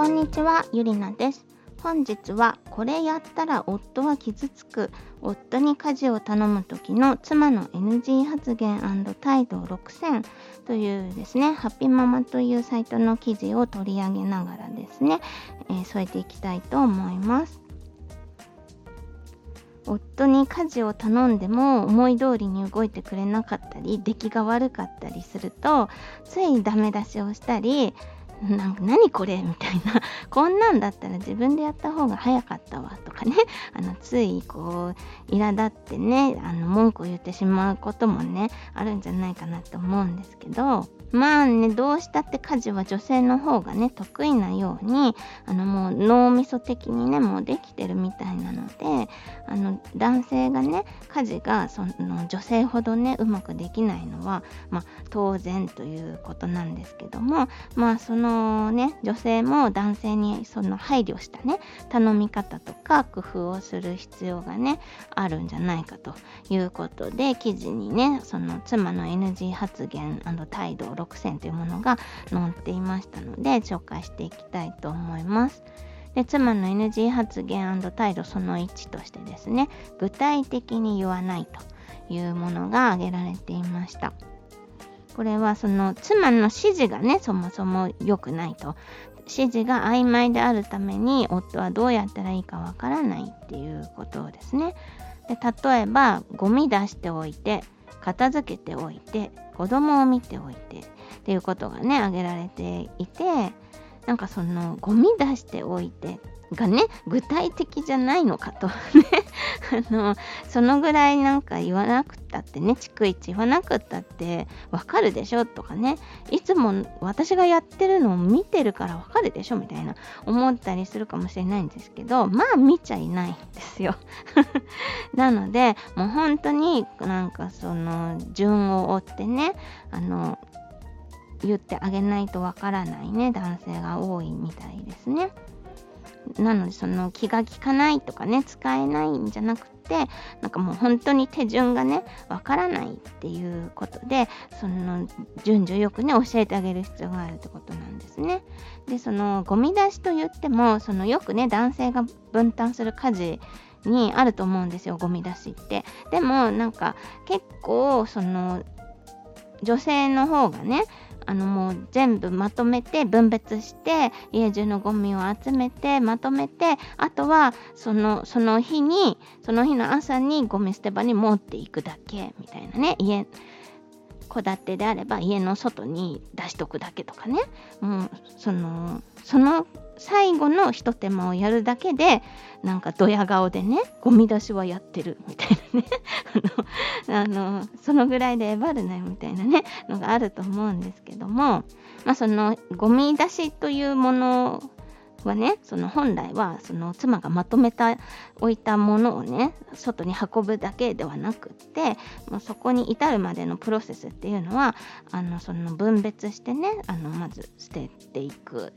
こんにちは、ゆりなです。本日はこれやったら夫は傷つく。夫に家事を頼む時の妻の NG 発言態度6000というですねハッピーママというサイトの記事を取り上げながらですね、えー、添えていきたいと思います。夫に家事を頼んでも思い通りに動いてくれなかったり出来が悪かったりするとついダメ出しをしたり なんか何これ？みたいな。こんなんだったら自分でやった方が早かったわとかね。あのついこう苛立ってねあの文句を言ってしまうこともねあるんじゃないかなと思うんですけど。まあねどうしたって家事は女性の方がね得意なようにあのもう脳みそ的にねもうできてるみたいなのであの男性がね家事がその女性ほどねうまくできないのは、まあ、当然ということなんですけどもまあそのね女性も男性にその配慮したね頼み方とか工夫をする必要がねあるんじゃないかということで記事にねその妻の NG 発言態度6000というものが載っていましたので紹介していきたいと思います。で妻の NG 発言態度その1としてですね具体的に言わないというものが挙げられていました。これはその妻の指示がねそもそも良くないと。指示が曖昧であるために夫はどうやったらいいかわからないっていうことをですね。で例えばゴミ出しておいて片付けておいて子供を見ておいてっていうことがね挙げられていてなんかそのゴミ出しておいてがね具体的じゃないのかと。ね。あのそのぐらいなんか言わなくったってね逐一言わなくったってわかるでしょとかね。いつも私がやってるのを見てるからわかるでしょみたいな思ったりするかもしれないんですけどまあ見ちゃいないんですよ。なのでもう本当になんかその順を追ってねあの言ってあげないとわからないね男性が多いみたいですね。なのでその気が利かないとかね使えないんじゃなくてなんかもう本当に手順がねわからないっていうことでその順序よくね教えてあげる必要があるってことなんですね。でそのゴミ出しと言ってもそのよくね男性が分担する家事にあると思うんですよゴミ出しって。でもなんか結構その女性の方がねあのもう全部まとめて分別して家中のゴミを集めてまとめてあとはそのその日にその日の朝にゴミ捨て場に持っていくだけみたいなね家戸建てであれば家の外に出しとくだけとかね。もうそのその最後のひと手間をやるだけでなんかドヤ顔でねゴミ出しはやってるみたいなね。あのそのぐらいでえばるなよみたいなねのがあると思うんですけども。まあそのゴミ出しというものはねその本来はその妻がまとめた置いたものをね外に運ぶだけではなくってもうそこに至るまでのプロセスっていうのはあのその分別してねあのまず捨てていく。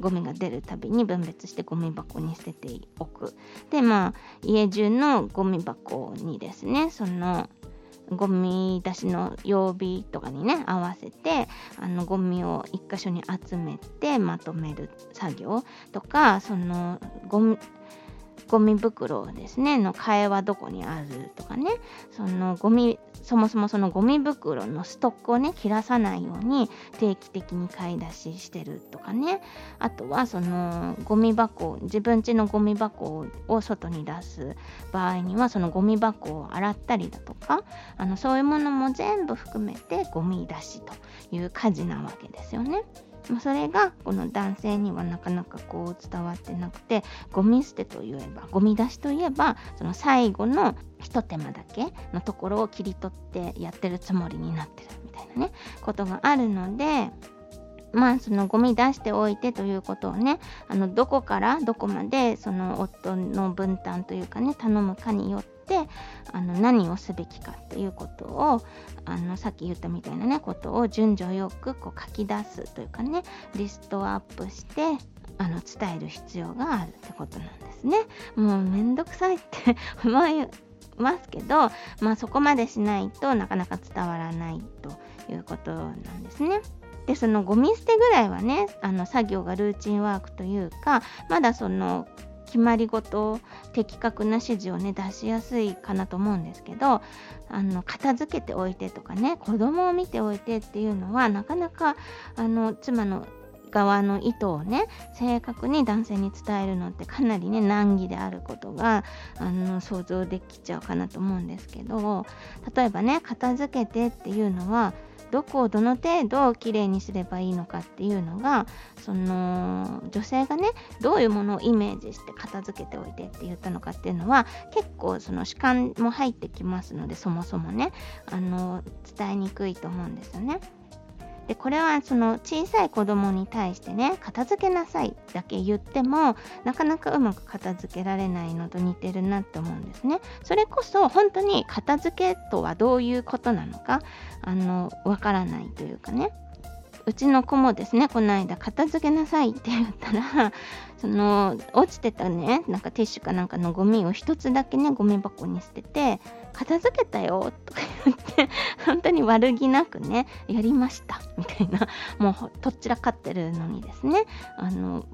ゴミが出るたびに分別してゴミ箱に捨てておく。でまあ家中のゴミ箱にですねそのゴミ出しの曜日とかにね合わせてあのゴミを1箇所に集めてまとめる作業とかそのゴミゴミ袋ですね。の替えはどこにあるとかね。そのゴミそもそもそのゴミ袋のストックをね切らさないように定期的に買い出ししてるとかね。あとはそのゴミ箱自分家のゴミ箱を外に出す場合にはそのゴミ箱を洗ったりだとかあのそういうものも全部含めてゴミ出しという家事なわけですよね。ま、それがこの男性にはなかなかこう伝わってなくてゴミ捨てといえばゴミ出しといえばその最後のひと手間だけのところを切り取ってやってるつもりになってるみたいなねことがあるのでまあそのゴミ出しておいてということをねあのどこからどこまでその夫の分担というかね頼むかによっててあの何をすべきかっていうことをあのさっき言ったみたいなねことを順序よくこう書き出すというかねリストアップしてあの伝える必要があるってことなんですね。もうめんどくさいって 思いますけど、まあ、そこまでしないとなかなか伝わらないということなんですね。してそのゴミ捨てぐらいはねあの作業がルーチンワークというかまだその決まり事的確な指示をね出しやすいかなと思うんですけどあの片付けておいてとかね子供を見ておいてっていうのはなかなかあの妻の側の意図をね正確に男性に伝えるのってかなりね難儀であることがあの想像できちゃうかなと思うんですけど例えばね片付けてっていうのはどこをどの程度きれいにすればいいのかっていうのがその女性がねどういうものをイメージして片付けておいてって言ったのかっていうのは結構その主観も入ってきますのでそもそもねあの伝えにくいと思うんですよね。でこれはその小さい子供に対してね片付けなさいだけ言ってもなかなかうまく片付けられないのと似てるなって思うんですね。それこそ本当に片付けとはどういうことなのかあのわからないというかねうちの子もですねこの間片付けなさいって言ったらその落ちてたねなんかティッシュかなんかのゴミを一つだけねゴミ箱に捨てて片付けたよとか言って本当に悪気なくねやりましたみたいなもうとっちらかってるのにですねあの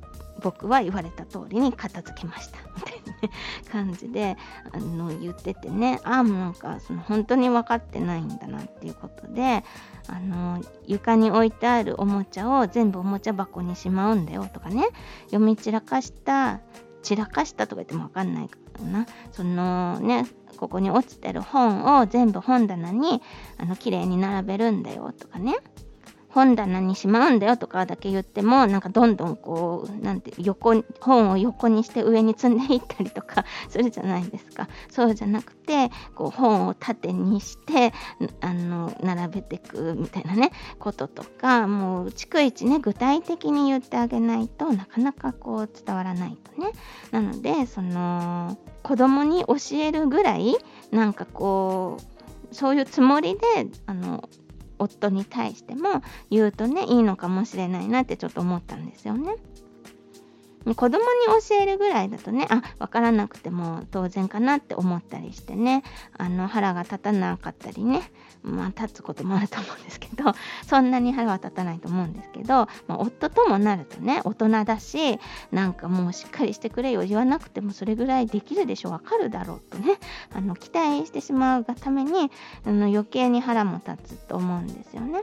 僕は言われた通りに片付けましたみたいな、ね、感じであの言っててねああもうなんかその本当に分かってないんだなっていうことであの床に置いてあるおもちゃを全部おもちゃ箱にしまうんだよとかね読み散らかした散らかしたとか言っても分かんないかな。そのねここに落ちてる本を全部本棚にあの綺麗に並べるんだよとかね。本棚にしまうんだよとかだけ言ってもなんかどんどんこうなんて横本を横にして上に積んでいったりとかするじゃないですか。そうじゃなくてこう本を縦にしてあの並べていくみたいなねこととかもう逐一ね具体的に言ってあげないとなかなかこう伝わらないとね。なのでその子供に教えるぐらいなんかこうそういうつもりであの夫に対しても言うとねいいのかもしれないなってちょっと思ったんですよね。子供に教えるぐらいだとねあ分からなくても当然かなって思ったりしてねあの腹が立たなかったりねまあ立つこともあると思うんですけど そんなに腹は立たないと思うんですけど、まあ、夫ともなるとね大人だしなんかもうしっかりしてくれよ言わなくてもそれぐらいできるでしょ分かるだろうとねあの期待してしまうがためにあの余計に腹も立つと思うんですよね。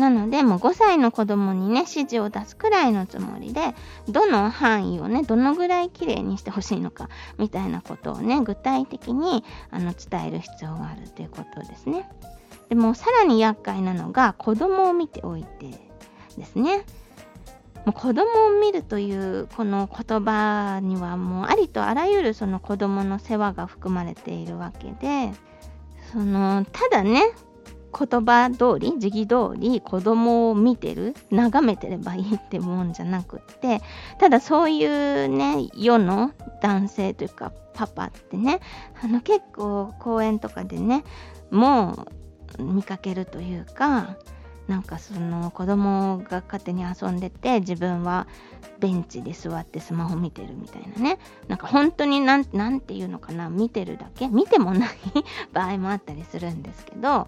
なのでもう5歳の子供にね指示を出すくらいのつもりでどの範囲をねどのぐらいきれいにしてほしいのかみたいなことをね具体的にあの伝える必要があるということですね。でもさらに厄介なのが子供を見ておいてですね。もう子供を見るというこの言葉にはもうありとあらゆるその子供の世話が含まれているわけでそのただね言葉通り時期通り子供を見てる眺めてればいいってもんじゃなくってただそういうね世の男性というかパパってねあの結構公園とかでねもう見かけるというかなんかその子供が勝手に遊んでて自分はベンチで座ってスマホ見てるみたいなね。なんか本当になんていうのかな見てるだけ？見てもない 場合もあったりするんですけど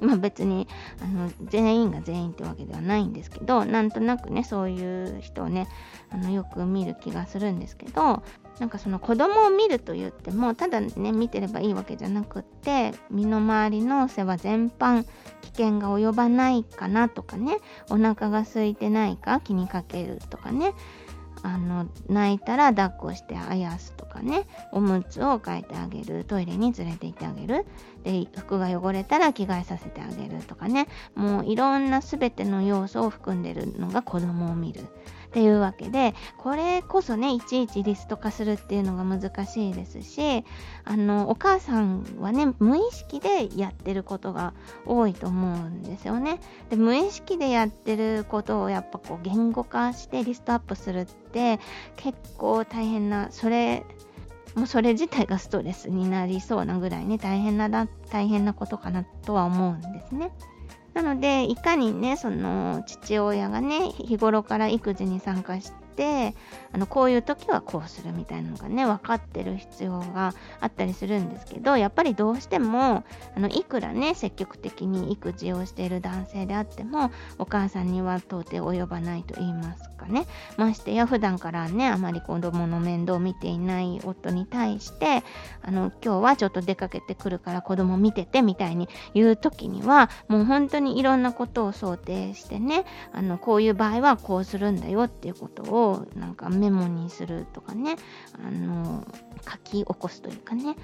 まあ別にあの全員が全員ってわけではないんですけどなんとなくねそういう人をねあのよく見る気がするんですけどなんかその子供を見ると言ってもただね見てればいいわけじゃなくって身の回りの世話全般危険が及ばないかなとかねお腹が空いてないか気にかけるとかねあの泣いたら抱っこしてあやすとかねおむつを替えてあげるトイレに連れて行ってあげる。で服が汚れたら着替えさせてあげるとかね。もういろんな全ての要素を含んでるのが子供を見る。っていうわけでこれこそねいちいちリスト化するっていうのが難しいですしあのお母さんはね無意識でやってることが多いと思うんですよね。で無意識でやってることをやっぱこう言語化してリストアップするって結構大変なそれもうそれ自体がストレスになりそうなぐらいね大変な大変なことかなとは思うんですね。なのでいかにねその父親がね日頃から育児に参加してあのこういう時はこうするみたいなのがね分かってる必要があったりするんですけどやっぱりどうしてもあのいくらね積極的に育児をしている男性であってもお母さんには到底及ばないと言いますかね。ましてや普段からねあまり子供の面倒を見ていない夫に対してあの今日はちょっと出かけてくるから子供見ててみたいに言う時にはもう本当にいろんなことを想定してねあのこういう場合はこうするんだよっていうことをなんかメモにするとかねあの書き起こすというかね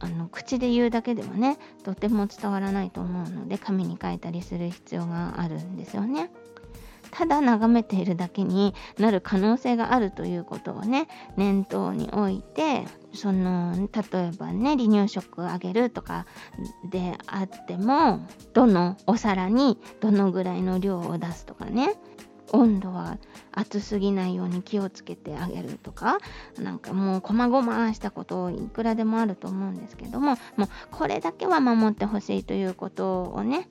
あの口で言うだけではねとても伝わらないと思うので紙に書いたりする必要があるんですよね。ただ眺めているだけになる可能性があるということをね念頭に置いてその例えばね離乳食をあげるとかであってもどのお皿にどのぐらいの量を出すとかね温度は熱すぎないように気をつけてあげるとかなんかもう細々したこといくらでもあると思うんですけどももうこれだけは守ってほしいということをね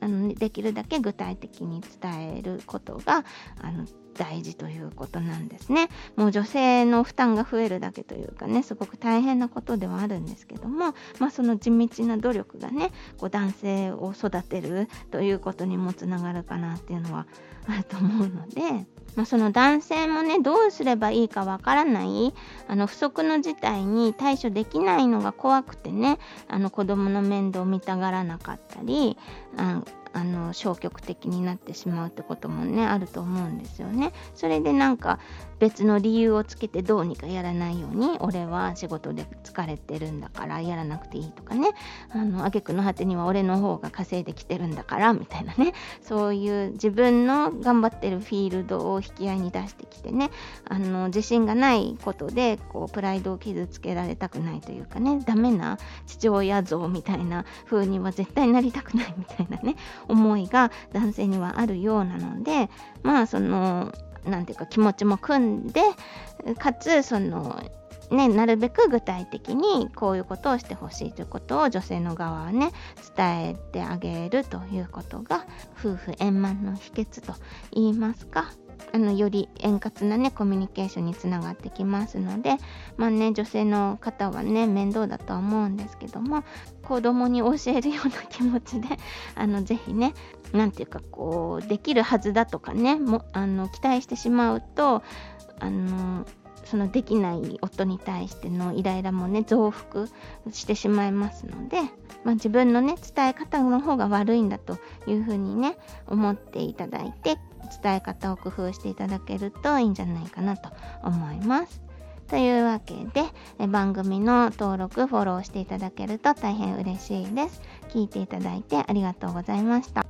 あのできるだけ具体的に伝えることがあの大事ということなんですね。もう女性の負担が増えるだけというかねすごく大変なことではあるんですけども、まあ、その地道な努力がねこう男性を育てるということにもつながるかなっていうのはあると思うので。まあ、その男性もねどうすればいいかわからないあの不測の事態に対処できないのが怖くてねあの子供の面倒を見たがらなかったりああの消極的になってしまうってこともねあると思うんですよね。それでなんか別の理由をつけてどうにかやらないように俺は仕事で疲れてるんだからやらなくていいとかね。あの挙句の果てには俺の方が稼いできてるんだからみたいなね。そういう自分の頑張ってるフィールドを引き合いに出してきてね。あの自信がないことでこうプライドを傷つけられたくないというかね。ダメな父親像みたいな風には絶対なりたくないみたいなね。思いが男性にはあるようなのでまあその何ていうか気持ちも組んでかつそのね、なるべく具体的にこういうことをしてほしいということを女性の側はね伝えてあげるということが夫婦円満の秘訣と言いますか。あのより円滑なねコミュニケーションにつながってきますのでまあね女性の方はね面倒だとは思うんですけども子供に教えるような気持ちで あのぜひね何て言うかこうできるはずだとかねもあの期待してしまうとあのそのできない夫に対してのイライラもね増幅してしまいますので、まあ、自分のね伝え方の方が悪いんだというふうにね思っていただいて伝え方を工夫していただけるといいんじゃないかなと思います。というわけで番組の登録フォローしていただけると大変嬉しいです。聞いていただいてありがとうございました。